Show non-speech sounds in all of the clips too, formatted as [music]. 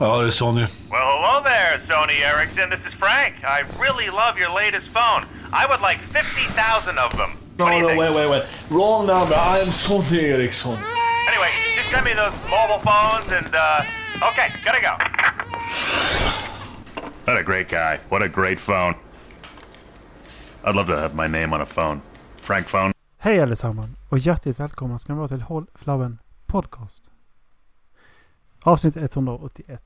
Ja, det är Sonny. Well, hello there, Sony Ericsson. This is Frank. I really love your latest phone. I would like 50,000 of them. No, What do you no, think? wait, wait, wait. Wrong number. I am Sonny Eriksson. Anyway, just send me those mobile phones and, uh, okay, gotta go. What a great guy. What a great phone. I'd love to have my name on a phone. Frank phone. Hej allesammans och hjärtligt välkomna ska ni vara till Håll Flabben Podcast. Avsnitt 181.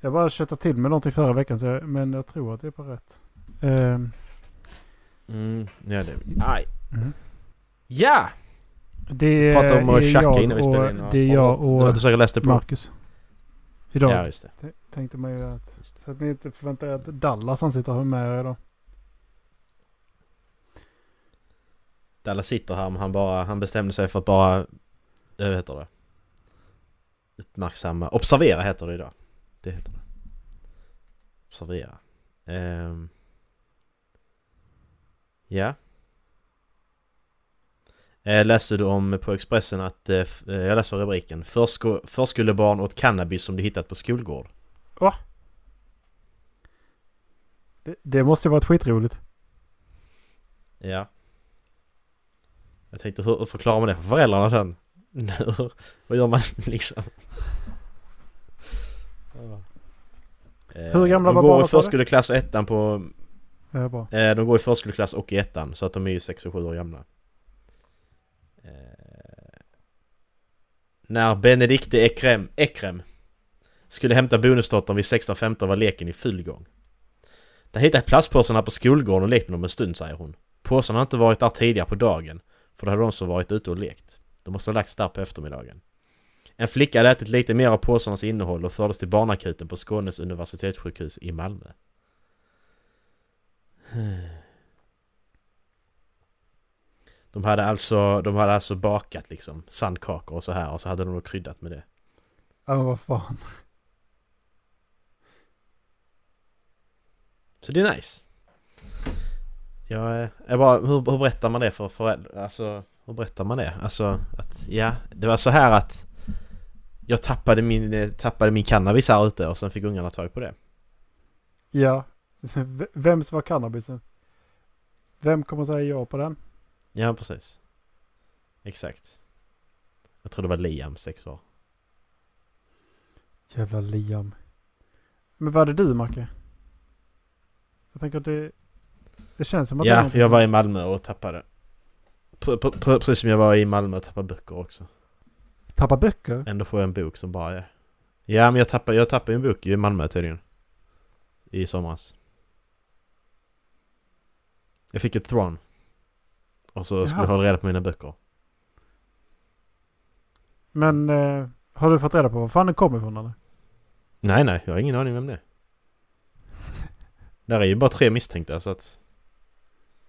Jag bara köttade till med någonting förra veckan så jag, men jag tror att det är på rätt. Ehm, Mm, ja det... Aj. Mm. Ja! det Pratade om att tjacka innan vi spelade in. det är jag och Du säkert läste på. Marcus. Idag Ja, just det. tänkte man ju att... Så att ni inte förväntar er att Dallas han sitter här med er idag. Dallas sitter här men han bara... Han bestämde sig för att bara... Vad heter det? Uppmärksamma... Observera heter det idag. Det heter det. Observera. Ehm. Ja. Eh, läste du om på Expressen att... eh, eh, Jag läser rubriken. Försko, förskolebarn åt cannabis som de hittat på skolgård. Det, det måste varit skitroligt. Ja. Jag tänkte hur hur förklarar man det för föräldrarna sen? Hur- Vad gör man [laughs] liksom? Hur gamla de var går barnen, i sa du? förskoleklass och ettan på... Ja, bra. Eh, de går i förskoleklass och i ettan så att de är ju 6 och 7 år gamla. Eh, när Benedikte Ekrem, Ekrem skulle hämta bonusdottern vid 16.15 var leken i full gång. Där hittade jag plastpåsarna på skolgården och lekt med dem en stund säger hon. Påsarna har inte varit där tidigare på dagen för då hade de som varit ute och lekt. De måste ha lagts där på eftermiddagen. En flicka hade ätit lite mer av påsarnas innehåll och fördes till barnakuten på Skånes universitetssjukhus i Malmö. [sighs] De hade alltså, de hade alltså bakat liksom sandkakor och så här och så hade de då kryddat med det. Ja men vad fan. Så det är nice. Jag, jag bara, hur, hur berättar man det för föräldrar? Alltså, hur berättar man det? Alltså att, ja, det var så här att jag tappade min, tappade min cannabis här ute och sen fick ungarna tag på det. Ja. V- Vems var cannabisen? Vem kommer säga ja på den? Ja, precis. Exakt. Jag tror det var Liam, sex år. Jävla Liam. Men vad är det du Macke? Jag tänker att det... Det känns som att Ja, jag var i Malmö och tappade. Pre- pre- pre- Precis som jag var i Malmö och tappade böcker också. Tappa böcker? Ändå får jag en bok som bara är... Ja, men jag tappade, jag tappade en bok i Malmö tydligen. I somras. Jag fick ett Thron. Och så skulle Jaha. jag hålla reda på mina böcker. Men eh, har du fått reda på var fan den kommer ifrån eller? Nej, nej, jag har ingen aning vem det är. [laughs] Där är ju bara tre misstänkta så att...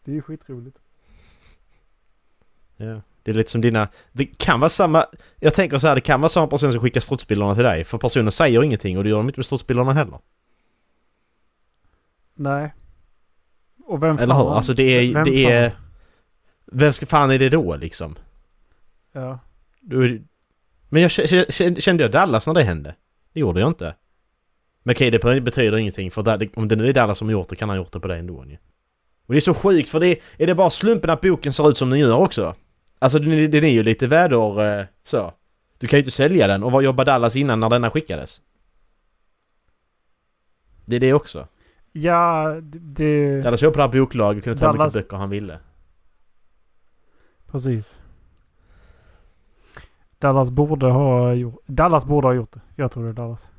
Det är ju skitroligt. Ja. Det är lite som dina... Det kan vara samma... Jag tänker så här, det kan vara samma person som skickar strutsbilderna till dig. För personen säger ingenting och det gör de inte med strutsbilderna heller. Nej. Och vem Eller hur? Alltså det är... vem det är fan? vem ska fan är det då liksom? Ja. Det- Men jag kände jag Dallas när det hände? Det gjorde jag inte. Men okej, det betyder ingenting för om det nu är Dallas som gjort det kan han ha gjort det på det ändå ju. Och det är så sjukt för det är det bara slumpen att boken ser ut som den gör också. Alltså den, den är ju lite väder... eh, så. Du kan ju inte sälja den och vad jobbade Dallas innan när denna skickades? Det är det också. Ja, det... Dallas jobbade på det här boklaget och kunde ta hur Dallas- mycket böcker han ville. Precis. Dallas borde ha gjort... Dallas borde ha gjort det. Jag tror det är Dallas.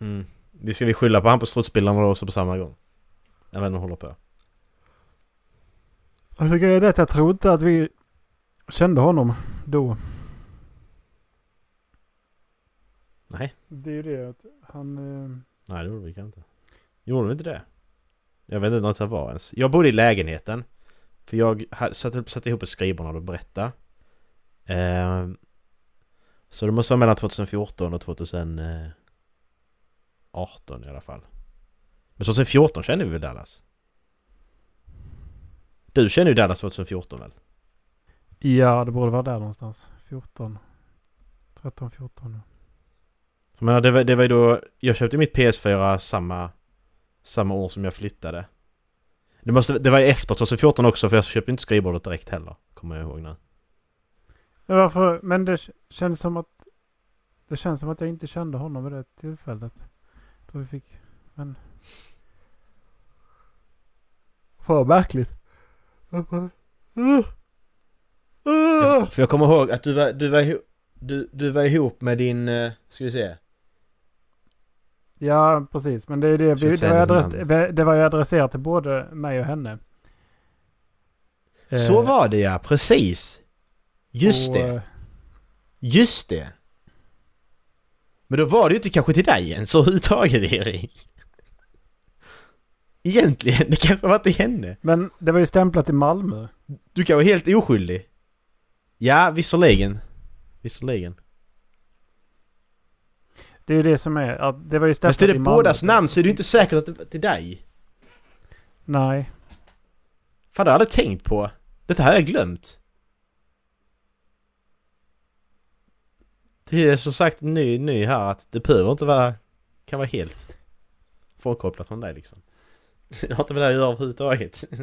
Mm. Det ska vi skylla på han på strutsbilderna då också på samma gång. Jag vet inte hur håller på. Alltså grejen är att jag tror inte att vi kände honom då. Nej. Det är ju det att han... Eh, Nej det gjorde vi kanske inte. Gjorde vi inte det? Jag vet inte när det var ens. Jag bodde i lägenheten. För jag satte, satte ihop ett skrivbord och berättade. Ehm, så det måste vara mellan 2014 och 2018 i alla fall. Men 2014 kände vi väl Dallas? Du känner ju Dallas 2014 väl? ja, det borde vara där någonstans. 14. 13, 14 nu. Jag menar, det var, det var ju då... Jag köpte mitt PS4 samma... Samma år som jag flyttade. Det, måste, det var ju efter 2014 också för jag köpte inte skrivbordet direkt heller. Kommer jag ihåg nu. Varför? Men det känns som att... Det känns som att jag inte kände honom vid det tillfället. Då vi fick... Men... Fan märkligt. Ja, för jag kommer ihåg att du var, du var, du, du var ihop med din... eh, Ska vi se. Ja, precis. Men det, är det, vi, det, var adress, det var ju adresserat till både mig och henne. Så Eh, var det ja, precis! Just och, det, eh, just det! Men då var det ju inte kanske till dig ens [laughs] överhuvudtaget Erik. Egentligen, det kanske var till henne. Men det var ju stämplat i Malmö. Du kan vara helt oskyldig. Ja, visserligen. Visserligen. Det är ju det som är. Att det var ju Men stämplat står i det Malmö. bådas namn så är det ju inte säkert att det var till dig. Nej. Fan, det har jag aldrig tänkt på. Detta har jag glömt. Det är som sagt ny, ny här att det behöver inte vara... Kan vara helt frånkopplat från dig liksom. [laughs] Det har inte med det att göra överhuvudtaget. [laughs]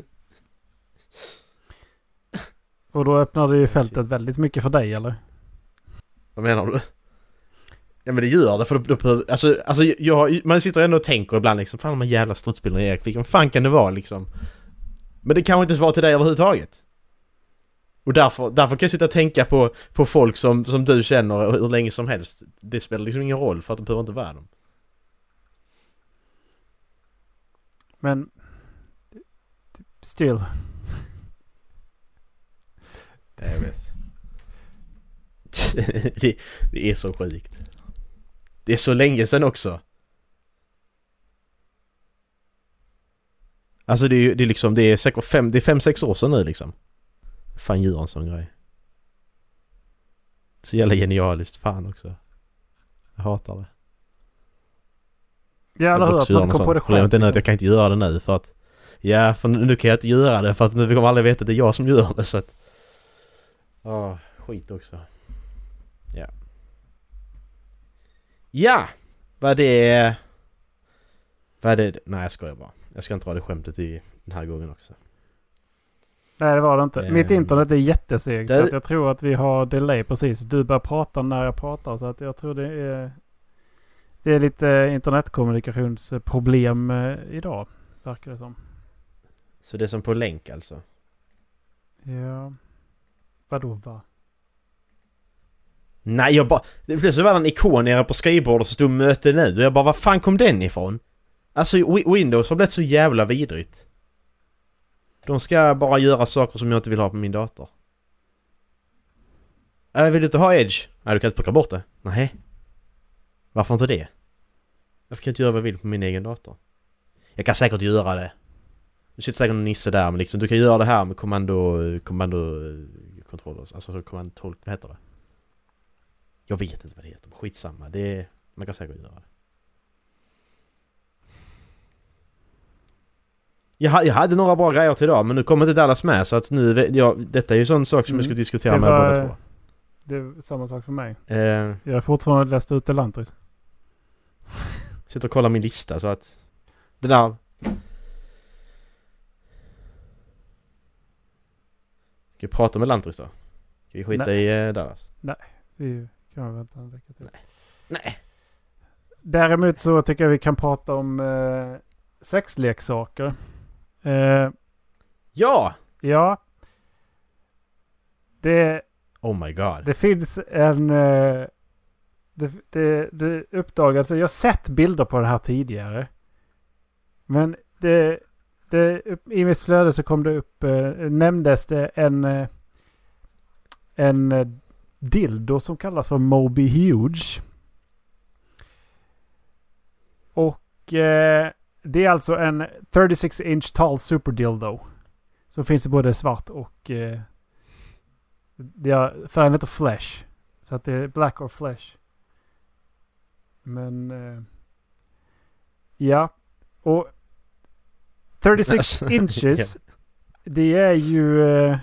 Och då öppnade ju fältet väldigt mycket för dig eller? Vad menar du? Ja men det gör det för då, behöver... Alltså, alltså jag, man sitter ändå och tänker ibland liksom Fan de här jävla strutsbilderna Erik fick, vad fan kan det vara liksom? Men det kanske inte var till dig överhuvudtaget. Och därför, därför kan jag sitta och tänka på, på folk som, som du känner hur länge som helst. Det spelar liksom ingen roll för att det behöver inte vara dem. Men... Still. Davis. [laughs] det, det är så sjukt. Det är så länge sedan också. Alltså det är ju det är liksom, det är säkert fem, det är fem, sex år sedan nu liksom. Fan gör en sån grej. Så jävla genialiskt fan också. Jag hatar det. Ja eller hur? Att man kom på det sånt. Problemet är nu att själv. jag kan inte göra det nu för att... Ja, för nu kan jag inte göra det för att nu kommer alla veta att det är jag som gör det så att... Ja, skit också. Ja. Ja! Vad det. Vad det... Nej jag skojar bara. Jag ska inte dra det skämtet i den här gången också. Nej det var det inte. Ehm, Mitt internet är jättesegt. det- Så jag tror att vi har delay precis. Du börjar prata när jag pratar. Så att jag tror det är... Det är lite internetkommunikationsproblem eh, idag. Verkar det som. Så det är som på länk alltså? Ja. Vadå va? Nej jag bara... Det plötsligt var det en ikon nere på skrivbordet som stod möte nu och jag bara vad fan kom den ifrån? Alltså Wi- Windows har blivit så jävla vidrigt. De ska bara göra saker som jag inte vill ha på min dator. Äh, vill du inte ha Edge? Nej, du kan inte plocka bort det. Nej. Varför inte det? Varför kan jag inte göra vad jag vill på min egen dator? Jag kan säkert göra det. Det sitter säkert en nisse där men liksom du kan göra det här med kommando... Kommando... eh, Kontroller. Alltså kommandotolk... Vad heter det? Jag vet inte vad det heter. Skitsamma. Det är... Man kan säkert göra det. Jag, jag hade några bra grejer till idag men nu kommer inte Dallas med så att nu... Jag, detta är ju sån sak som jag Mm. ska diskutera Det med var- båda två. Det är samma sak för mig. Eh, Jag har fortfarande läst ut Elantris. Sitter och kollar min lista så att... Det där... Ska vi prata med Lantris då? Ska vi skita Nej. i eh, Dallas? Vi kan vänta en vecka till. Nej. Däremot så tycker jag vi kan prata om eh, sexleksaker. Eh, Ja! ja. Det, Oh my god. det finns en... Eh, det, det, det uppdagades... Jag har sett bilder på det här tidigare. Men det... det I mitt flöde så kom det upp... Eh, nämndes det en... Eh, en eh, dildo som kallas för Moby Huge. Och eh, det är alltså en 36 inch tall super dildo. Som finns i både svart och... Eh, det är, färgen heter Flesh. Så att det är Black or Flesh. Men... Eh, ja. Och 36 [laughs] inches. Det är ju... Eh,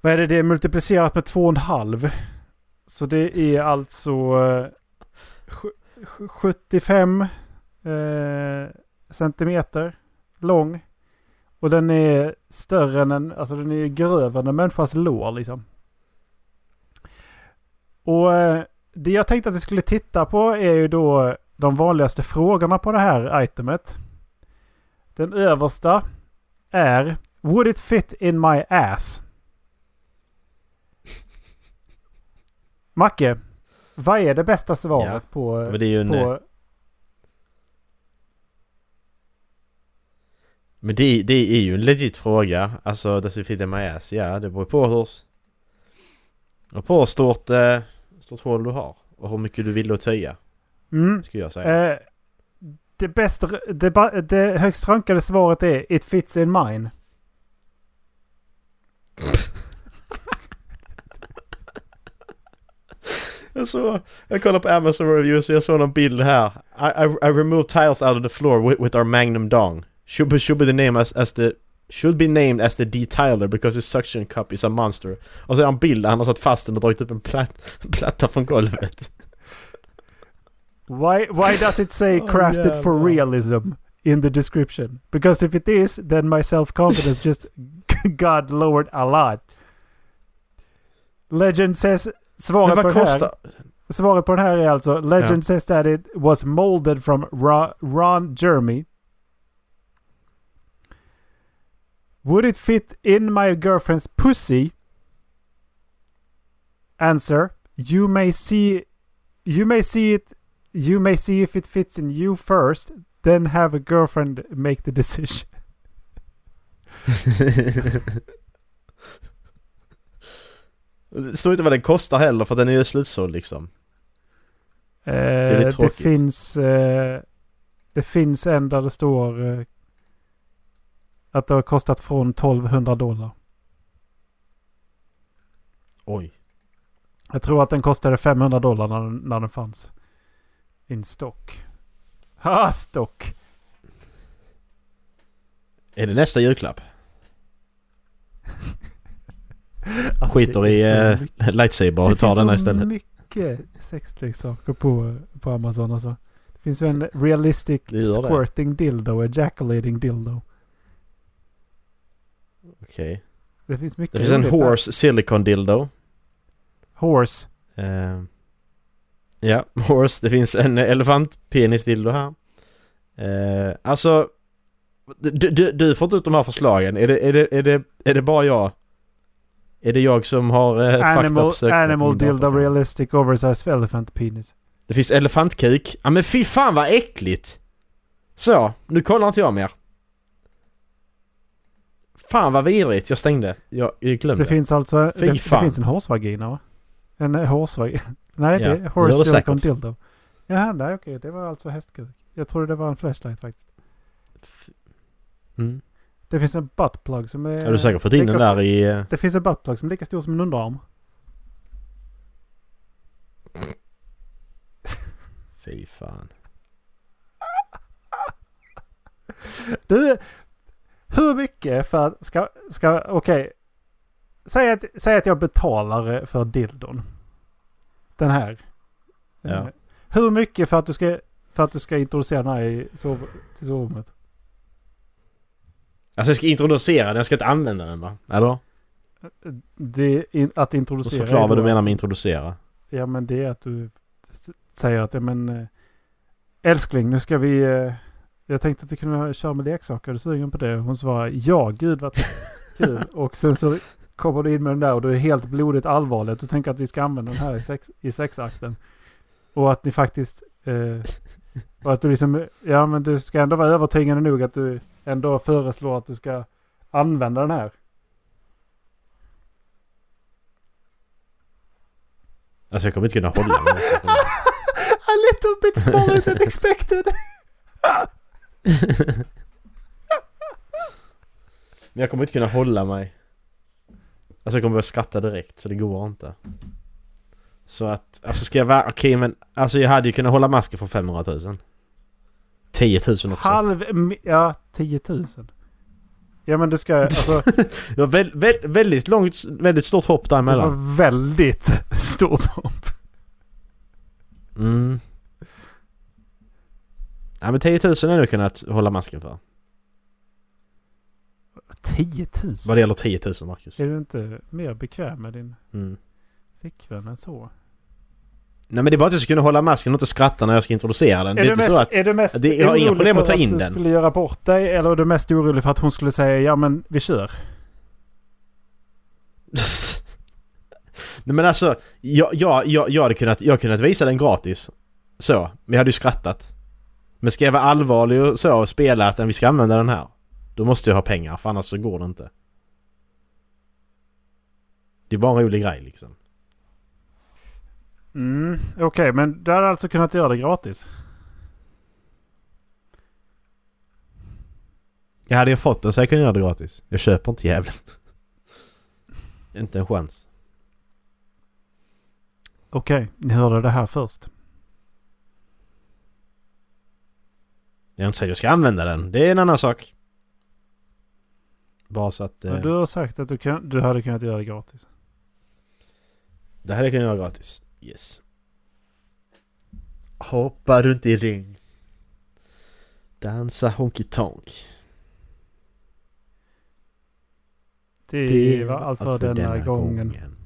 vad är det? Det är multiplicerat med 2,5. Så det är alltså eh, sju- sju- 75 eh, centimeter lång. Och den är större än en, alltså den är grövre än en människas lår liksom. Och eh, det jag tänkte att vi skulle titta på är ju då de vanligaste frågorna på det här itemet. Den översta är Would it fit in my ass? Macke, vad är det bästa svaret Ja, på... Men det är ju en... eh, på Men det, det är ju en legit fråga. Alltså, does it fit in my ass? Ja, det beror på hur... Och på hur stort, eh, stort hål du har. Och hur mycket du vill att töja, mm, skulle jag säga. eh, det, bästa, det, det högst rankade svaret är It fits in mine. [laughs] Jag, så, jag kollade på Amazon reviews och jag såg någon bild här. I, I, I removed tiles out of the floor with, with our Magnum dong. Should be, should be the name as, as the... Should be named as the detiler because his suction cup is a monster. Och så är en bild han har satt fast den och dragit upp en platt, [laughs] platta från golvet. Why, why does it say [laughs] Oh, crafted for jävlar. realism in the description? Because if it is, then my self-confidence just [laughs] got lowered a lot. Legend says... Svaret på, den här, kostar... svaret på den här är alltså Legend Ja. says that it was molded from Ra, Ron Jeremy. Would it fit in my girlfriend's pussy? Answer. You may see you may see it you may see if it fits in you first, then have a girlfriend make the decision. [laughs] Det står inte vad den kostar heller för den är ju slutsåld liksom. Eh, är lite det tråkigt. finns eh, det finns en där det står eh, att det har kostat från 1200 dollar. Oj. Jag tror att den kostade 500 dollar när den, när den fanns. In stock. Ha, stock! Är det nästa julklapp? [laughs] Alltså, Skiter i är så eh, mycket- lightsaber och det tar finns denna så istället. mycket sexleksaker på, på Amazon alltså. Det finns ju en realistic gör det. squirting dildo, ejaculating dildo. Okej. Det finns mycket Det finns en horse silicon dildo. Horse. Eh, ja, [laughs] horse. Det finns en elefantpenis dildo här. Eh, alltså... Du, du, du får inte ut de här förslagen. Är det, är det, är det, är det bara jag? Är det jag som har eh, Animal, animal dildo realistic oversized elephant penis. Det finns elefantkuk. Ja men fy fan vad äckligt! Så, nu kollar inte jag mer. Fan vad vidrigt, jag stängde. Jag, jag glömde. Det finns alltså Fy det, det finns en horsvagina va? En eh, horsvagina. [laughs] Nej, Ja, det är horse silicon dildo. Jaha, nej okej. Det var alltså hästkuk. Jag trodde det var en flashlight faktiskt. Mm. Det finns en buttplug som är... Har du säkert fått in den där i... eh, Det finns en buttplug som är lika stor som en underarm. Fy fan. [laughs] Du, hur mycket för att... Ska... ska Okej. Säg, att, säg att jag betalar eh, för dildon. Den här. Ja. Eh, Hur mycket för att du ska, för att du ska introducera den här i sov, till sovrummet? Alltså jag ska introducera den, jag ska inte använda den va? Eller? Det, in, att introducera... förklara vad du menar med introducera. Ja men det är att du säger att ja, men eh, älskling nu ska vi... Jag tänkte att vi kunde köra med leksaker. Är du sugen på det? Hon svarar ja gud vad kul. [laughs] Och sen så kommer du in med den där och du är helt blodigt allvarligt. Du tänker att vi ska använda den här i, sex, i sexakten. Och att ni faktiskt... Eh, och att du liksom... Ja men du ska ändå vara övertygande nog att du ändå föreslår att du ska använda den här. Alltså jag kommer inte kunna hålla mig. [laughs] A little bit smaller than expected. [laughs] [laughs] Men jag kommer inte kunna hålla mig. Alltså jag kommer börja skratta direkt så det går inte. Så att, alltså ska jag vara, okej men alltså jag hade ju kunnat hålla masken för 500 000. 10 000 också. Halv... Ja, 10 000. Ja men du ska... Alltså, [laughs] Det var vä- vä- väldigt långt, väldigt stort hopp det däremellan. var väldigt stort hopp. Mm. Ja men 10 000 är nog kunnat hålla masken för. 10 000? Vad det gäller 10 000 Marcus. Är du inte mer bekväm med din Mm. flickvän än så? Nej men det är bara att jag ska kunna hålla masken och inte skratta när jag ska introducera den. Är det är du, mest, att... är du mest det- jag har inga problem att ta in den. du skulle göra bort dig eller är du mest orolig för att hon skulle säga ja men vi kör? [laughs] Nej men alltså, jag, jag, jag, jag, hade kunnat, jag hade kunnat visa den gratis. Så, men jag hade ju skrattat. Men ska jag vara allvarlig och så och spela att vi ska använda den här. Då måste jag ha pengar för annars så går det inte. Det är bara en rolig grej liksom. Mm, Okej, men du hade alltså kunnat göra det gratis? Jag hade jag fått den så jag kunde göra det gratis. Jag köper inte jävlen. [laughs] inte en chans. Okej, ni hörde det här först. Jag har inte sagt att jag ska använda den. Det är en annan sak. Bara så att... Eh, Men Du har sagt att du, kan, du hade kunnat göra det gratis. Det här kan jag göra gratis. Yes. Hoppa runt i ring. Dansa honky tonk. Det, var allt för denna, gången.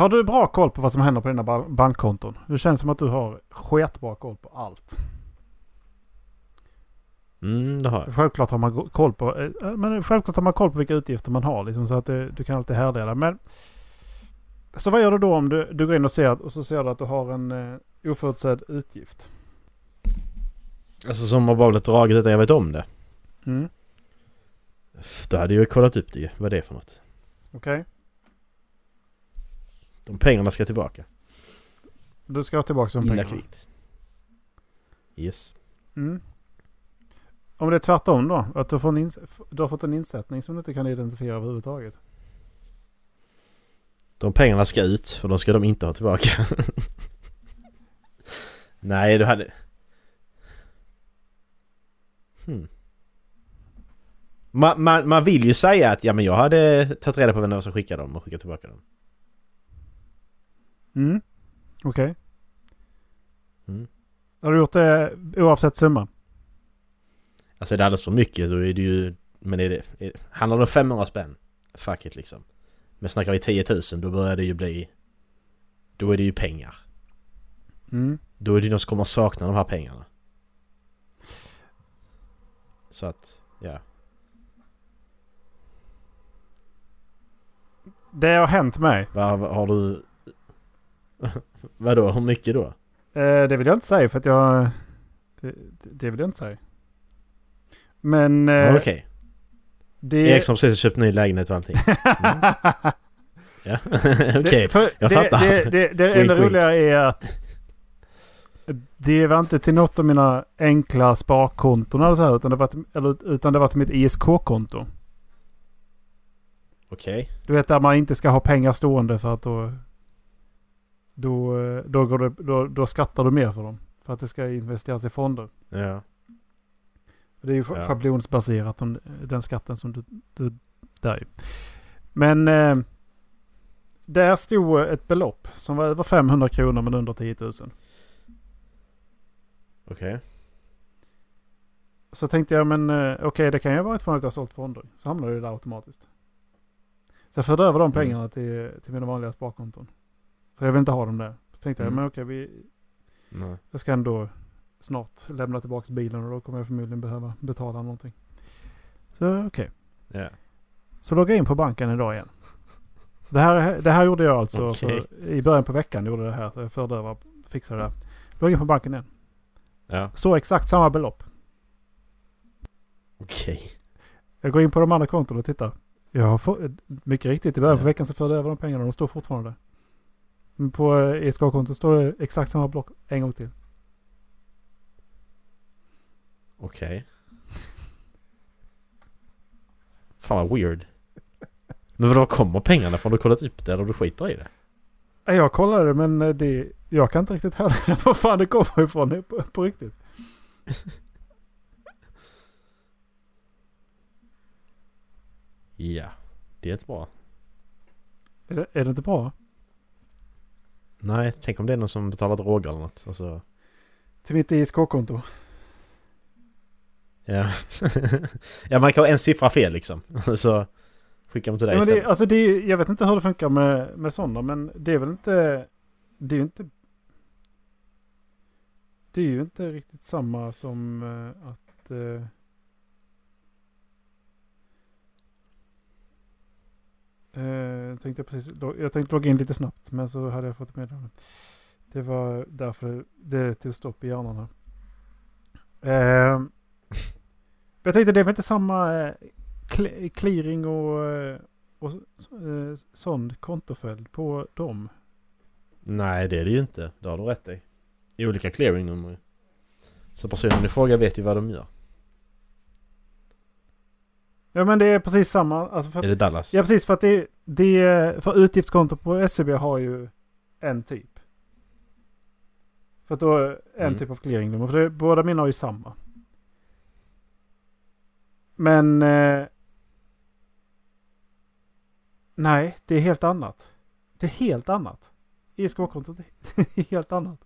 Har du bra koll på vad som händer på dina ba- bankkonton? Det känns som att du har sketbra koll på allt. Mm, det har jag. Självklart har man koll på, eh, men självklart har man koll på vilka utgifter man har. Liksom, så att det, du kan alltid härleda. Men, så vad gör du då om du, du går in och ser, och så ser du att du har en uh, oförutsedd utgift? Alltså som har bara blivit draget utan jag vet om det. Mm. Då hade jag ju kollat upp det. Vad det är för något. Okej. De pengarna ska tillbaka. Du ska ha tillbaka de pengarna. kvickt. Yes. Mm. Om det är tvärtom då? Att du, får en du har fått en insättning som du inte kan identifiera överhuvudtaget. De pengarna ska ut för de ska de inte ha tillbaka. [laughs] Nej, du hade... Hmm. Man, man, man vill ju säga att ja men jag hade tagit reda på vem det var som skickade dem och skickat tillbaka dem. Mm. Okej. Mm. Har du gjort det oavsett summa? Alltså är det alldeles för mycket då är det ju... Men är det... Är, handlar det om 500 spänn? Fuck it liksom. Men snackar vi 10 000 då börjar det ju bli... Då är det ju pengar. Mm. Då är det ju någon som kommer sakna de här pengarna. Så att, ja. Det har hänt mig. Vad har du... [laughs] Vadå, hur mycket då? Eh, det vill jag inte säga för att jag... Det, det vill jag inte säga. Men... Eh, Okej. det... Erik som precis har köpt ny lägenhet och allting. [laughs] Ja, [laughs] okej. Det, för jag det, fattar. Det, det, det enda roliga är att det var inte till något av mina enkla sparkonton eller så här, utan det var till, eller, utan det var till mitt ISK-konto. Okej. Du vet där man inte ska ha pengar stående för att då... Då, då, går det, då, då skattar du mer för dem. För att det ska investeras i fonder. Ja. Det är ju Ja. schablonsbaserat om den skatten som du... du där ju. Men... Eh, där stod ett belopp som var över 500 kronor men under 10 000. Okej. Så tänkte jag men eh, okej det kan ju vara ett från att jag har sålt fonder. Så hamnar det där automatiskt. Så jag förde över de Mm. pengarna till, till mina vanliga sparkonton. För jag vill inte ha dem där. Så tänkte jag Mm. men okej vi, Nej. jag ska ändå snart lämna tillbaka bilen och då kommer jag förmodligen behöva betala någonting. Så okej. Ja. Så loggade jag in på banken idag igen. Det här, det här gjorde jag alltså Okej. för, i början på veckan. Gjorde det här. Jag förde över, fixade det där. Loggade in på banken igen. Ja. Står exakt samma belopp. Okej. Jag går in på de andra konton och tittar. Jag har fått, mycket riktigt i början på veckan så förde jag över de pengarna. De står fortfarande. Men på eh, ESK-kontot står det exakt samma block en gång till. Okej. Fan vad weird. Men vadå, kommer pengarna från? Har du kollat upp det eller du skiter i det? Jag kollade men eh, det, jag kan inte riktigt höra [laughs] var fan det kommer ifrån på, på riktigt. [laughs] Ja, det är inte bra. Är det, är det inte bra? Nej, tänk om det är någon som betalar droger eller något. Alltså, Till mitt ISK-konto. ja. [laughs] ja, man kan ha en siffra fel liksom. [laughs] Så skickar man till dig Ja, men det, istället. alltså det, är- jag vet inte hur det funkar med, med sådana men det är väl inte... Det är ju inte... Det är ju inte riktigt samma som eh, att... Uh, tänkte jag, precis, jag tänkte logga in lite snabbt men så hade jag fått med det. Det var därför det tog stopp i hjärnan här. Uh, jag tänkte det är inte samma eh, clearing och, eh, och uh, sån kontoföljd på dem. Nej, det är det ju inte. Det har du rätt i. I olika clearingnummer. Så personen i fråga vet ju vad de gör. Ja men det är precis samma. Alltså för Är att, det Dallas? ja precis för att det, det för utgiftskonto på SEB har ju en typ. För att då en Mm. typ av clearingnummer. För det, båda mina har ju samma. Men... Eh, nej, det är helt annat. Det är helt annat. ISK-kontot [laughs] är helt annat.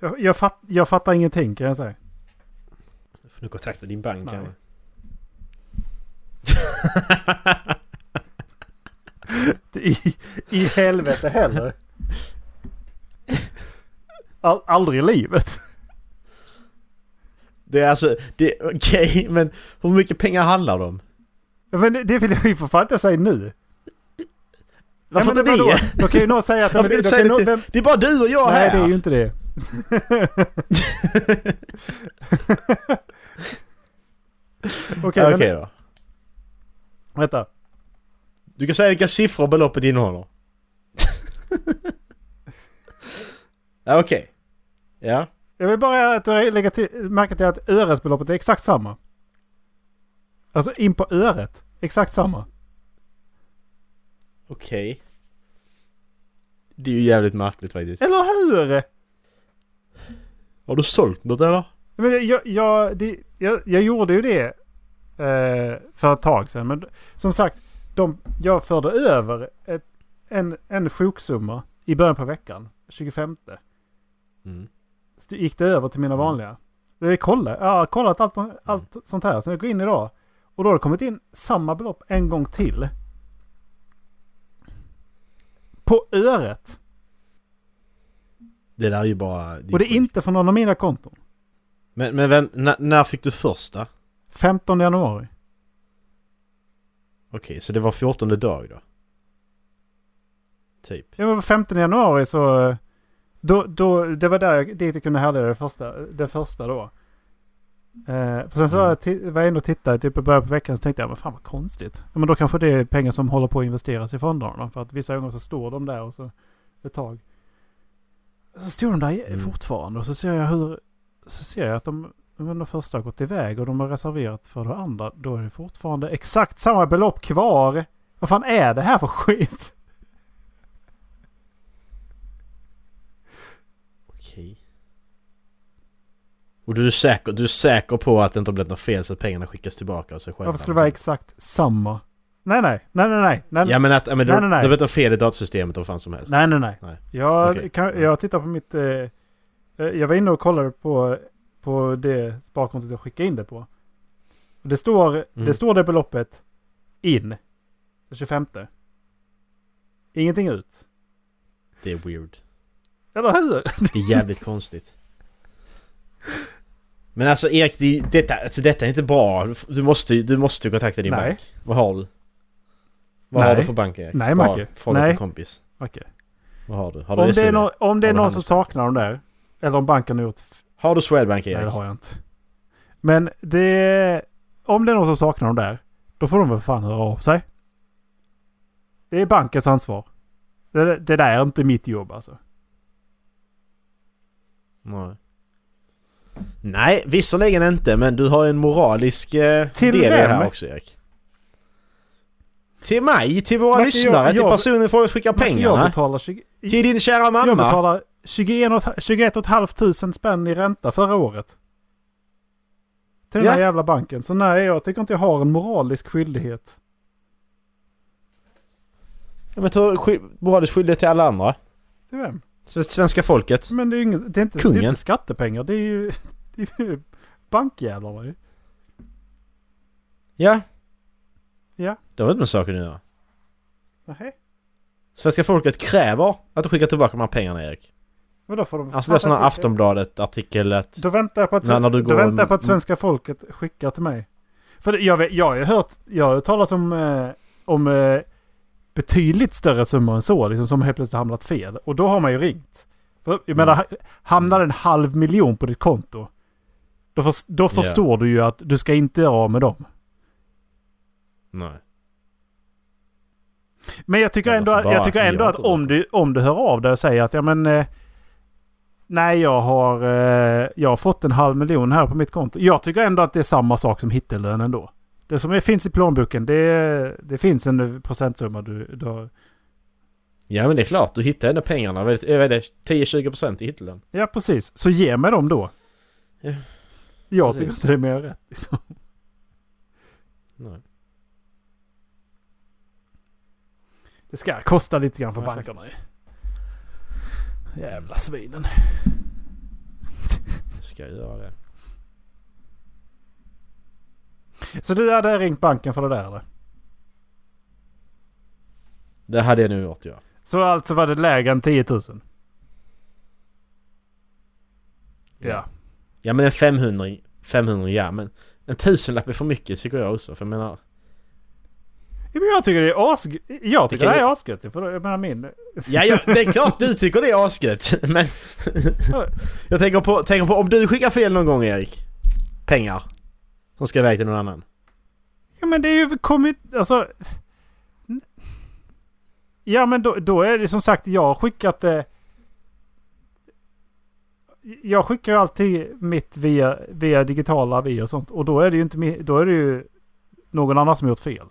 Jag, jag, fatt, jag fattar ingenting kan jag säga. Du får nu kontakta din bank kanske. I, I helvete heller. All, aldrig i livet. Det är alltså, det är okej, men hur mycket pengar handlar det om? Ja, Men det, det vill jag ju för fan inte säga nu. Varför Nej, inte det? Då kan ju någon säga att... Men då säga det någon- vem- Det är bara du och jag Nej, här! det är ju inte det. [laughs] Okej, men Okej då. Vänta. Du kan säga vilka siffror beloppet innehåller. [laughs] ja, okej. Ja. Jag vill bara att du lägger till, märka till att öresbeloppet är exakt samma. Alltså in på öret. Exakt samma. Okej. Det är ju jävligt märkligt faktiskt. Eller hur? Har du sålt något eller? Men jag, jag, det, jag, jag gjorde ju det eh, för ett tag sedan. Men som sagt, de, jag förde över ett, en, en sjuksumma i början på veckan. 25. Mm. Så det gick det över till mina vanliga. Jag, kollade, jag har kollat allt, allt sånt här. Så jag går in idag. Och då har det kommit in samma belopp en gång till. På öret. Det där är ju bara... Och det är sjukt. inte från någon av mina konton. Men, men vänt, när, när fick du första? 15 januari. Okej, så det var 14 dag då? Typ. Ja men 15 januari så... eh, Då, då, det var där jag, dit jag kunde härleda det första, det första då. Eh, för sen så var jag, ti- var jag inne och tittade typ i början på veckan så tänkte jag men fan vad konstigt. Ja, men då kanske det är pengar som håller på att investeras i fonderna. För att vissa gånger så står de där och så ett tag. Så står de där Mm. fortfarande och så ser jag hur... Så ser jag att de, men de första har gått iväg och de har reserverat för det andra. Då är det fortfarande exakt samma belopp kvar. Vad fan är det här för skit? Okej. Och du är säker, du är säker på att det inte har blivit något fel så att pengarna skickas tillbaka av sig själva? Varför skulle det vara exakt samma? Nej, nej, nej, nej, nej, nej, Ja men att, men det, Nej, nej, nej. det har blivit något fel i datasystemet vad fan som helst. nej, nej, nej. Nej. Jag, Okej. kan, jag tittar på mitt... Eh, eh, jag var inne och kollade på, på det sparkontot jag skickade in det på. Och det står, Mm. det står det beloppet in. Den 25. Ingenting ut. Det är weird. Eller hur? Det är jävligt konstigt. Men alltså Erik, det, detta, alltså, detta är inte bra. Du måste, du måste kontakta din Nej. bank. Vad har du? Vad Nej. har du för bank Erik? Nej, Macke. Fråga Nej. till kompis. Okej. Vad har du? Har du, Om det, är SEB? nå- om det är någon som saknar dem där. Eller om banken har gjort... har du Swedbank Erik? Nej, det har jag inte. Men det... Om det är någon som saknar dem där. Då får de väl fan höra av sig. Det är bankens ansvar. Det, det där är inte mitt jobb alltså. Nej. Nej, visserligen inte, men du har en moralisk eh, Till del i det här också Erik. Till mig, till våra Macke, lyssnare, jag- till jag- personen som skickar Jag pengarna. betalar, 20, Till din kära mamma. jag betalar 21 och- 21 500 spänn i ränta förra året. Till den här Ja. jävla banken. Så nej, jag tycker inte jag har en moralisk skyldighet. Ja, men ta sky- moralisk skyldighet till alla andra. Till vem? Svenska folket. Men det är, inget, det är, inte, det Kungen. är inte skattepengar. Det är ju, [laughs] det är ju bankjävlarna ju. Ja. Ja. Det har inte med saken att göra. Nej. Svenska folket kräver att du skickar tillbaka de här pengarna Erik. Men då får de... Alltså blir sån här Aftonbladet-artikel att... Då väntar jag på att, När- när du då går- väntar jag på att svenska folket skickar till mig. För jag, vet, jag har ju hört, jag har hört talas om, eh, om eh, betydligt större summor än så, liksom, som helt plötsligt hamnat fel. Och då har man ju ringt. För, jag menar, ha- hamnar en halv miljon på ditt konto, då, förs- då förstår du ju att du ska inte göra av med dem. Nej. Men jag tycker ändå, jag tycker ändå att om du, om du hör av dig och säger att ja men... Eh, nej jag har, eh, jag har fått en halv miljon här på mitt konto. Jag tycker ändå att det är samma sak som hittellön ändå. Det som är, finns i plånboken det, det finns en procentsumma du, du har. Ja men det är klart, du hittar ändå pengarna. Vad är det? 10-20% i hitlön. Ja precis. Så ge mig dem då. Ja, jag precis. tycker inte det är mer rätt. Liksom. Nej. Det ska kosta lite grann för Ja, bankerna ju. Jävla svinen. Ska jag göra det? Så du hade ringt banken för det där eller? Det hade jag nu gjort ja. Så alltså var det lägre än 10 000? Ja. Ja men en 500 500 ja men en tusenlapp är för mycket tycker jag också för jag menar men jag tycker det är as... Jag tycker det, ju- är asgött. För jag menar min... Ja, ja det är klart du tycker det är asgött [laughs] men Jag tänker på, tänker på om du skickar fel någon gång Erik Pengar Som ska iväg till någon annan Ja men det är ju kommit... Alltså... Ja men då, då är det som sagt jag har skickat det... Jag skickar ju alltid mitt via, via digitala avier och sånt. Och då är det ju inte Då är det ju någon annan som gjort fel.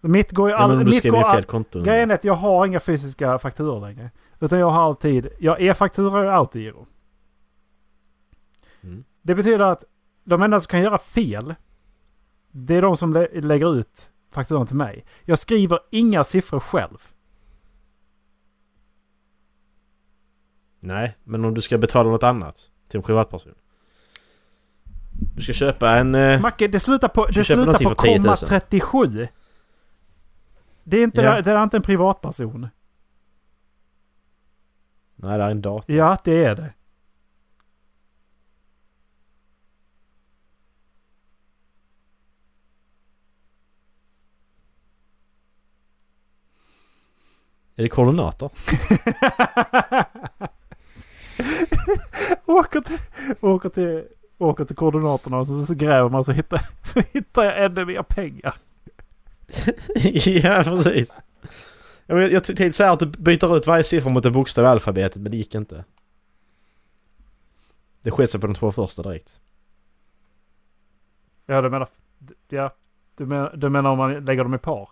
Mitt går ju Ja, men all, du mitt skriver går all, fel konto Grejen är att jag har inga fysiska fakturor längre. Utan jag har alltid... Jag e-faktura och autogiro. Mm. Det betyder att de enda som kan göra fel, det är de som lä- lägger ut fakturan till mig. Jag skriver inga siffror själv. Nej, men om du ska betala något annat till en privatperson Du ska köpa en... Eh, Macke, det slutar på, det slutar på för 10 000. komma 37. Det är inte, Ja. det är inte en privatperson. nej, det är en dator Ja, det är det. Är det koordinator? [laughs] åker, till, åker, till, åker till koordinaterna och så, så gräver man så hittar, så hittar jag ännu mer pengar. [laughs] ja, precis. Jag, jag tänkte säga att du byter ut varje siffra mot en bokstav i alfabetet, men det gick inte. Det sket sig på de två första direkt. Ja, du menar... Ja, du menar, du menar om man lägger dem i par?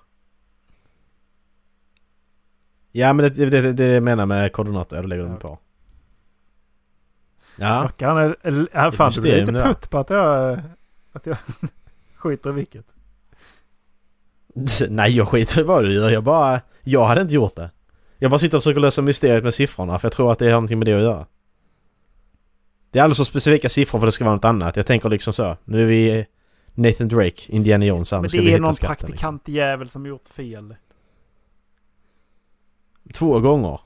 Ja, men det är det, det, det jag menar med koordinator. Jag lägger dem Ja. på. Ja. Mackan är... är- är fan, du blir lite det putt på att jag... Att jag [laughs] skiter i vilket. [laughs] Nej, jag skiter i vad du gör. Jag bara... Jag hade inte gjort det. Jag bara sitter och försöker lösa mysteriet med siffrorna, för jag tror att det har någonting med det att göra. Det är alldeles så specifika siffror för att det ska vara något annat. Jag tänker liksom så. Nu är vi Nathan Drake, Indiana Jones här. Men det är någon liksom. praktikantjävel som gjort fel. Två gånger.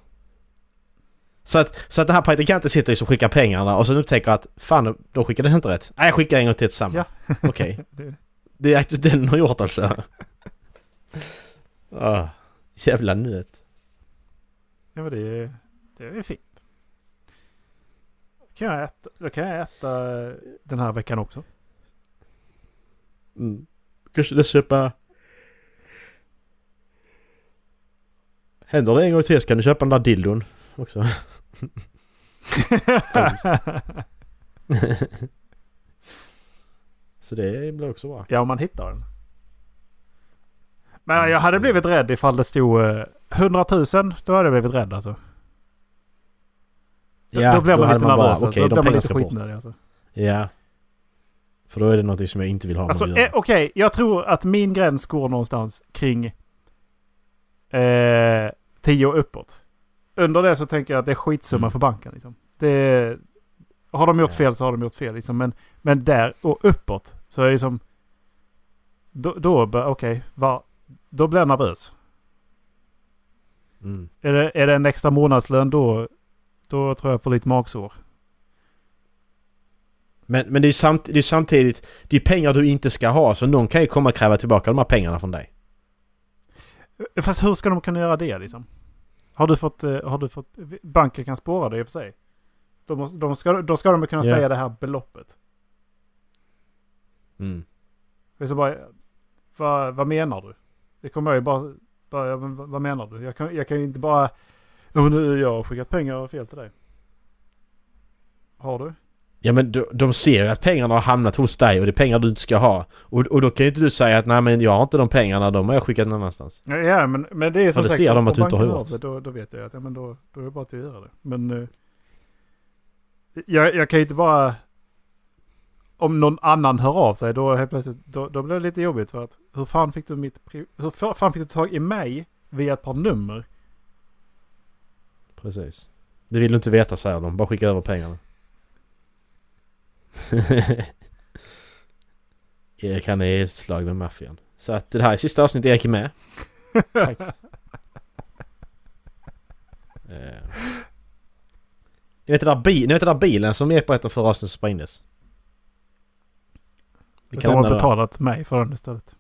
Så att, så att den här praktikanten sitter liksom och skickar pengarna och sen upptäcker att fan, de- de skickade inte rätt. Nej, jag skickar en gång till samma. Ja. Okej. [laughs] Det- Det är den har gjort alltså. [laughs] ah, jävla nöt. Ja, men det är, det är fint. Då kan, jag äta, då kan jag äta den här veckan också. Mm. Kanske det köpa... Händer det en gång till så kan du köpa den där dildon också. [laughs] [laughs] så det blir också bra. ja, om man hittar den. Men jag hade blivit rädd ifall det stod eh, 100 000. Då hade jag blivit rädd alltså. Då, Ja, då blir då man hade lite man bara, nervös. okej, då de blir man lite skitnödig alltså. Ja. För då är det något som jag inte vill ha med Alltså att eh, okej, jag tror att min gräns går någonstans kring eh, 10 och uppåt. Under det så tänker jag att det är skitsumma Mm. för banken. Liksom. Det, har de gjort fel så har de gjort fel. Liksom. Men, men där och uppåt så är det liksom... Då, då okej, va- då blir jag nervös. Mm. Är det, är det en extra månadslön då, då tror jag får lite magsår. Men, men det är, samt, det är samtidigt, det är pengar du inte ska ha så någon kan ju komma och kräva tillbaka de här pengarna från dig. Fast hur ska de kunna göra det liksom? Har du fått... eh, Har du fått banken kan spåra det i och för sig. Då, måste, de ska, då ska de kunna Ja. säga det här beloppet. Mm. Så bara, vad, vad menar du? Det kommer jag ju bara... bara men vad, menar du? Jag kan, jag kan ju inte bara... Men nu, jag har skickat pengar fel till dig. Har du? Ja men de, de ser ju att pengarna har hamnat hos dig och det är pengar du inte ska ha. Och, och då kan ju inte du säga att nej men jag har inte de pengarna, de har jag skickat någon annanstans. Ja, men, men det är som det sagt... ser de att du inte har gjort. det, Då, då vet jag att ja, men då, då är det bara att göra det. Men... eh, jag, jag kan ju inte bara... Om någon annan hör av sig då helt plötsligt... Då, då blir det lite jobbigt för att... Hur fan fick du mitt... Hur fa- fan fick du tag i mig via ett par nummer? Precis. Det vill du inte veta säger de, bara skicka över pengarna. [laughs] Erik han är slag med maffian. Så att det här är sista avsnittet Erik är med. [laughs] Eh. Ni vet, den där bi- där bilen som Erik berättade förra avsnittet som sprängdes? Vi De kan har lämna den. betalat mig för den istället.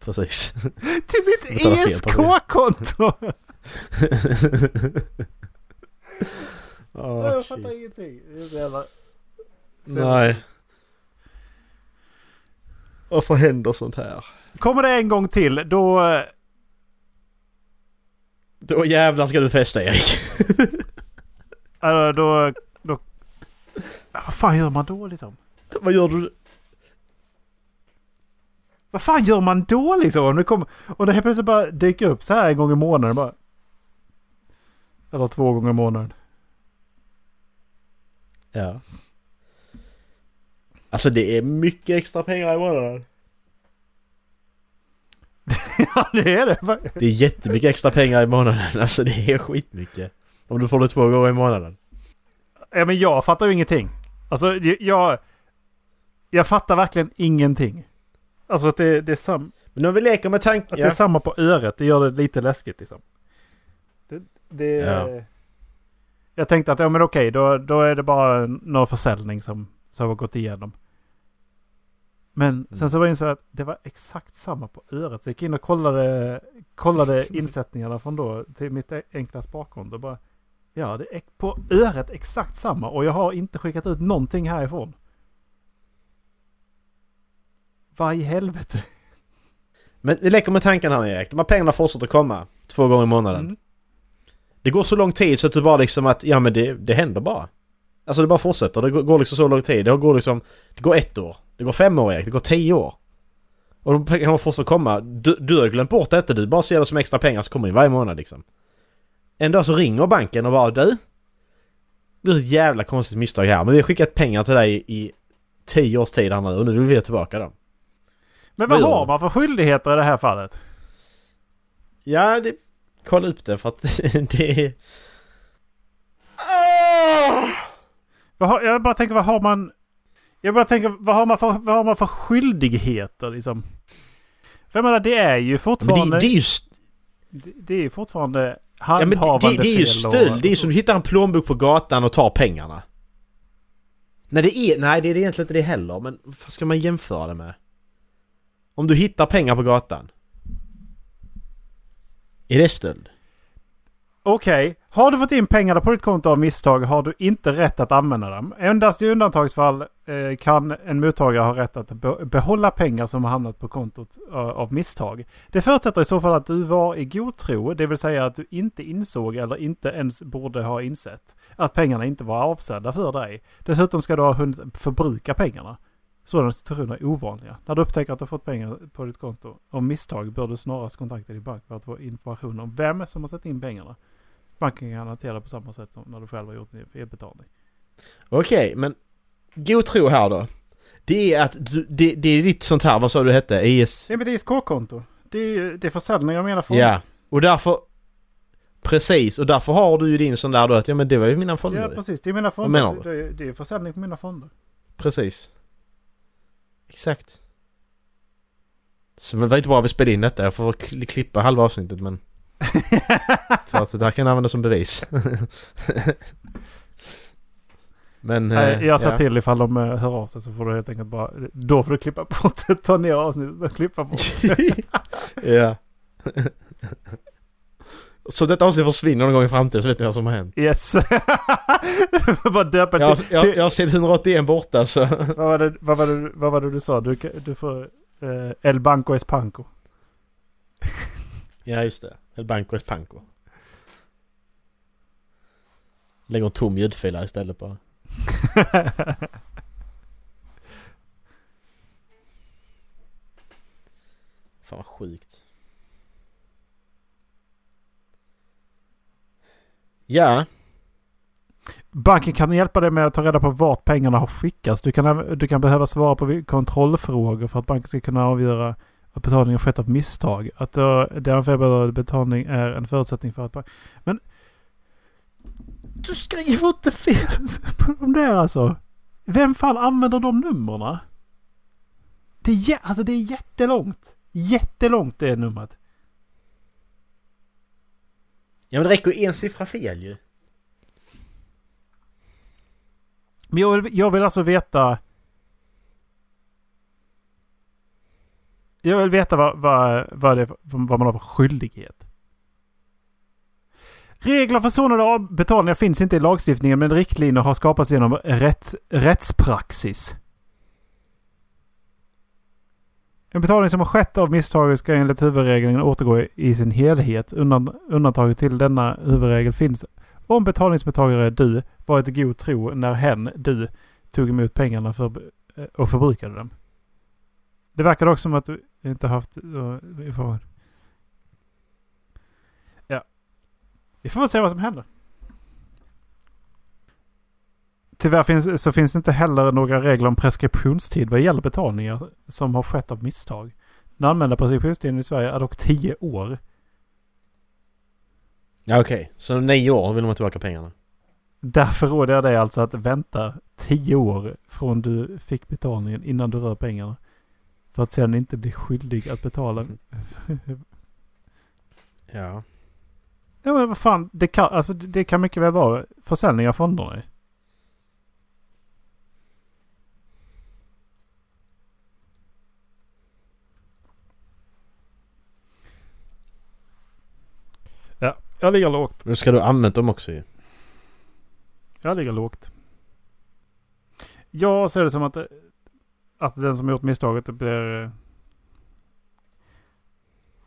Precis. [laughs] Till mitt. ESK-konto! [laughs] Åh, jag shit. fattar ingenting. Det är så jävla... Nej. Varför händer sånt här? Kommer det en gång till då... eh, Då jävlar ska du festa Erik. [laughs] då, då... Vad fan gör man då liksom? Vad gör du? Vad fan gör man då liksom? Om det, kommer, om det helt plötsligt bara dyker upp så här en gång i månaden bara. Eller två gånger i månaden. Ja. Alltså det är mycket extra pengar i månaden. [laughs] ja det är det. Det är jättemycket extra pengar i månaden. Alltså det är skitmycket. Om du får det två gånger i månaden. Ja men jag fattar ju ingenting. Alltså jag... Jag fattar verkligen ingenting. Alltså att det, det är sam, Men om vi leker med Att tanken... det är samma på öret, det gör det lite läskigt liksom. Det... det Ja. Jag tänkte att ja men okej, då, då är det bara någon försäljning som, som har gått igenom. Men sen så var jag insåg att det var exakt samma på öret. Så jag gick in och kollade, kollade [laughs] insättningarna från då till mitt enkla sparkonto. Bara, ja, det är på öret exakt samma och jag har inte skickat ut någonting härifrån. Vad i helvete? Men vi leker med tanken här Erik. De här pengarna fortsätter komma. Två gånger i månaden. Mm. Det går så lång tid så att du bara liksom att, ja men det, det händer bara. Alltså det bara fortsätter. Det går, liksom så lång tid. Det går liksom, det går ett år. Det går fem år Erik. Det går tio år. Och de pengarna fortsätter komma. Du, du har glömt bort detta. Du bara ser det som extra pengar som kommer in varje månad liksom. En dag så ringer banken och bara du. Det är ett jävla konstigt misstag här. Men vi har skickat pengar till dig i tio års tid här nu och nu vill vi ha tillbaka dem. Men Vad har man? för skyldigheter i det här fallet? Ja, det, kolla upp det för att [laughs] det har, jag bara tänker, vad har man... Jag bara tänker, vad har man för, vad har man för skyldigheter liksom? För jag menar, det är ju fortfarande... det, det är ju... det, det är ju fortfarande Ja, men det, handhavande det, det är ju fel och- stöld. Det är som du hittar en plånbok på gatan och tar pengarna. Nej, det är, nej, det är egentligen inte det heller. Men vad ska man jämföra det med? Om du hittar pengar på gatan. Är det stöld? Okej, har du fått in pengarna på ditt konto av misstag har du inte rätt att använda dem. Endast i undantagsfall eh, kan en mottagare ha rätt att be- behålla pengar som har hamnat på kontot eh, av misstag. Det förutsätter i så fall att du var i god tro, det vill säga att du inte insåg eller inte ens borde ha insett att pengarna inte var avsedda för dig. Dessutom ska du ha hunnit förbruka pengarna. Sådana situationer är ovanliga. När du upptäcker att du har fått pengar på ditt konto av misstag bör du snarast kontakta din bank för att få information om vem som har satt in pengarna. banken kan hantera det på samma sätt som när du själv har gjort en felbetalning. Okej, men god tro här då. Det är att du, det, det är ditt sånt här, vad sa du hette? IS... Det är ISK-konto. Det är, det är försäljning av mina fonder. Ja, och därför... Precis, och därför har du ju din sån där då att ja men det var ju mina fonder. Ja, precis. Det är mina Vad menar fonder. Det är, det är försäljning på mina fonder. Precis. Exakt. Så det var inte bra att vi spelade in detta. Jag får kli- klippa halva avsnittet men... [laughs] För att det här kan användas som bevis. [laughs] men... Nej, eh, jag sa ja. till ifall de eh, hör av sig så får du helt enkelt bara... Då får du klippa bort det. Ta ner avsnittet och klippa bort det. [laughs] ja. Så detta avsnitt försvinner någon gång i framtiden så vet ni vad som har hänt. Yes! [laughs] bara döpa Jag, till... jag, jag har sett 181 borta så... vad, var det, vad, var det, vad var det du sa? Du, du får... Eh, El Banco Espanco. Ja just det. El Banco es Panco. Lägger en tom ljudfil här istället bara. [laughs] Fan vad sjukt. Ja, Banken kan hjälpa dig med att ta reda på vart pengarna har skickats. Du kan, du kan behöva svara på kontrollfrågor för att banken ska kunna avgöra att betalningen skett av misstag. Att eh, den felbetalade betalning är en förutsättning för att banken... Men... Du skriver inte fel på de där alltså! Vem fan använder de nummerna? Det är, alltså det är jättelångt. Jättelångt det numret ja men det räcker ju en siffra fel ju. Men jag vill, jag vill alltså veta... Jag vill veta vad, vad, vad, det, vad man har för skyldighet. Regler för sådana avbetalningar finns inte i lagstiftningen men riktlinjer har skapats genom rätt, rättspraxis. En betalning som har skett av misstag ska enligt huvudregeln återgå i sin helhet. Undantaget till denna huvudregel finns om betalningsmottagare du varit i god tro när hen, du, tog emot pengarna för, eh, och förbrukade dem. Det verkar dock som att du inte haft eh, information. Ja. Vi får väl se vad som händer. Tyvärr finns, så finns inte heller några regler om preskriptionstid vad gäller betalningar som har skett av misstag. Den allmänna preskriptionstiden i Sverige är dock 10 år. Ja okej, så om nio år vill de ha tillbaka pengarna. Därför råder jag dig alltså att vänta 10 år från du fick betalningen innan du rör pengarna. För att sedan inte bli skyldig att betala. [laughs] Ja. ja men vad fan, det kan, alltså, det kan mycket väl vara försäljning av fonderna. Ja, jag ligger lågt. Nu ska du ha använt dem också ju. Jag ligger lågt. Jag ser det som att, eh, att den som gjort misstaget blir... eh,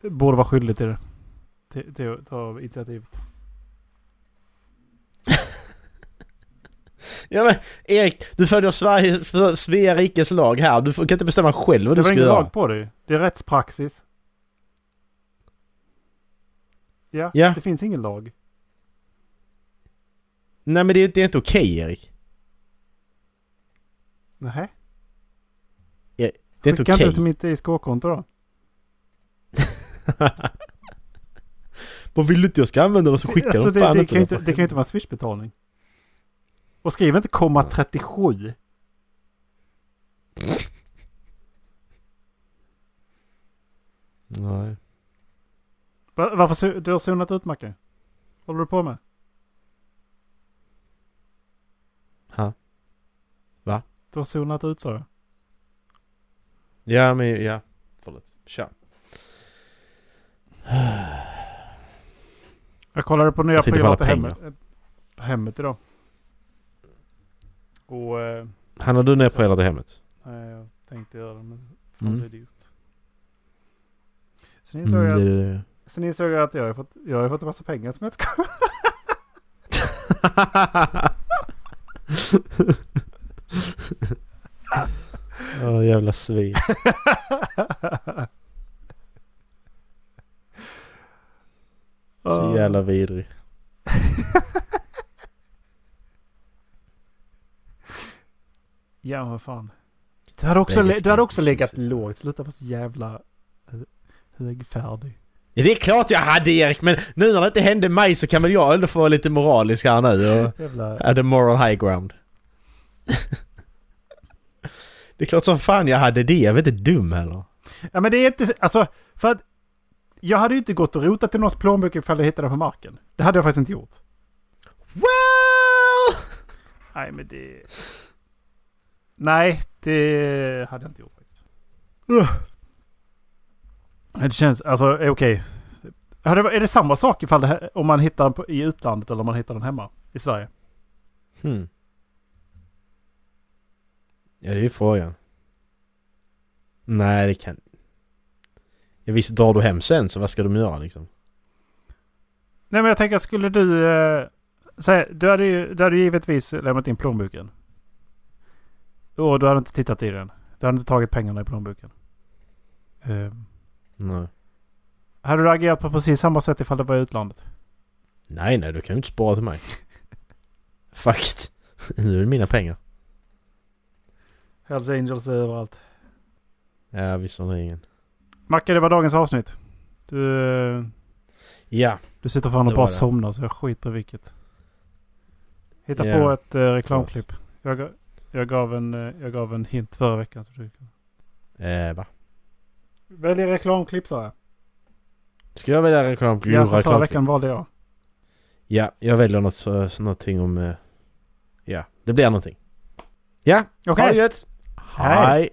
Borde vara skyldig till det. Till, till att ta initiativet. [laughs] Ja men Erik, du följer Sverige, Svea rikes lag här. Du kan inte bestämma själv vad Det du var ska ingen göra. lag på det ju. Det är rättspraxis. Ja, Ja. det finns ingen lag. Nej men det, det är inte okej Erik. Nej. Det är inte Skicka okej. inte till mitt ISK-konto då. [laughs] Vad vill du inte jag ska använda dem så skicka alltså, det, fan det, inte. kan ju då. inte, det kan ju inte vara swishbetalning. Och skriv inte komma 37. Nej. Va- Varför du har zonat ut Macke? Håller du på med? Ha? Va? Du har zonat ut sa jag. Ja men ja. Förlåt. Kör. Jag kollade på nya alla hemmet, hemmet idag. Och... Eh, Han har du ner till hemmet? nej, jag tänkte göra det men fan Mm. det det gjort. Sen insåg, Mm, jag det, att, det. Sen insåg jag att jag har fått, jag har fått en massa pengar som jag inte ska... [laughs] Åh jävla svin. Så jävla vidrig. Ja, vad fan. Du hade också, du hade också legat lågt. Sluta vara så jävla eh, högfärdig. Ja, det är klart jag hade Erik, men nu när det inte hände mig så kan väl jag ändå få vara lite moralisk här nu och Jävla... the moral high ground. [laughs] det är klart som fan jag hade det, jag är inte dum heller. Ja men det är inte... Alltså, för att... Jag hade ju inte gått och rotat i någons plånbok ifall jag hittade den på marken. Det hade jag faktiskt inte gjort. Well! Nej men det... Nej, det hade jag inte gjort faktiskt. Det känns, alltså eh, okej. Ja, det- Är det samma sak ifall det här, om man hittar den på, i utlandet eller om man hittar den hemma i Sverige? Hmm. Ja, det är ju frågan. Nej, det kan... Ja, visst drar du hem sen, så vad ska de göra liksom? Nej men jag tänker, skulle du... Eh, säga, du hade ju du hade givetvis lämnat in plånboken. Och du hade inte tittat i den. Du hade inte tagit pengarna i plånboken. Eh, Nej. hade du agerat på precis samma sätt ifall det var i utlandet? Nej, nej, du kan ju inte spara till mig. [laughs] Faktiskt. Nu är det mina pengar. Hells Angels är överallt. Ja, visserligen. Macke, det var dagens avsnitt. Du, Ja. du sitter fan och bara det. somnar så jag skiter i vilket. Hitta Ja. på ett eh, reklamklipp. Jag, jag, gav en, eh, jag gav en hint förra veckan. Så du. Eh, va? Välj reklamklipp sa jag. Ska jag välja reklam? Ja, för förra veckan valde jag. Ja, jag väljer något, så, någonting om... eh, ja, det blir någonting. Ja, Okej. ha det gött! Hej. Hej.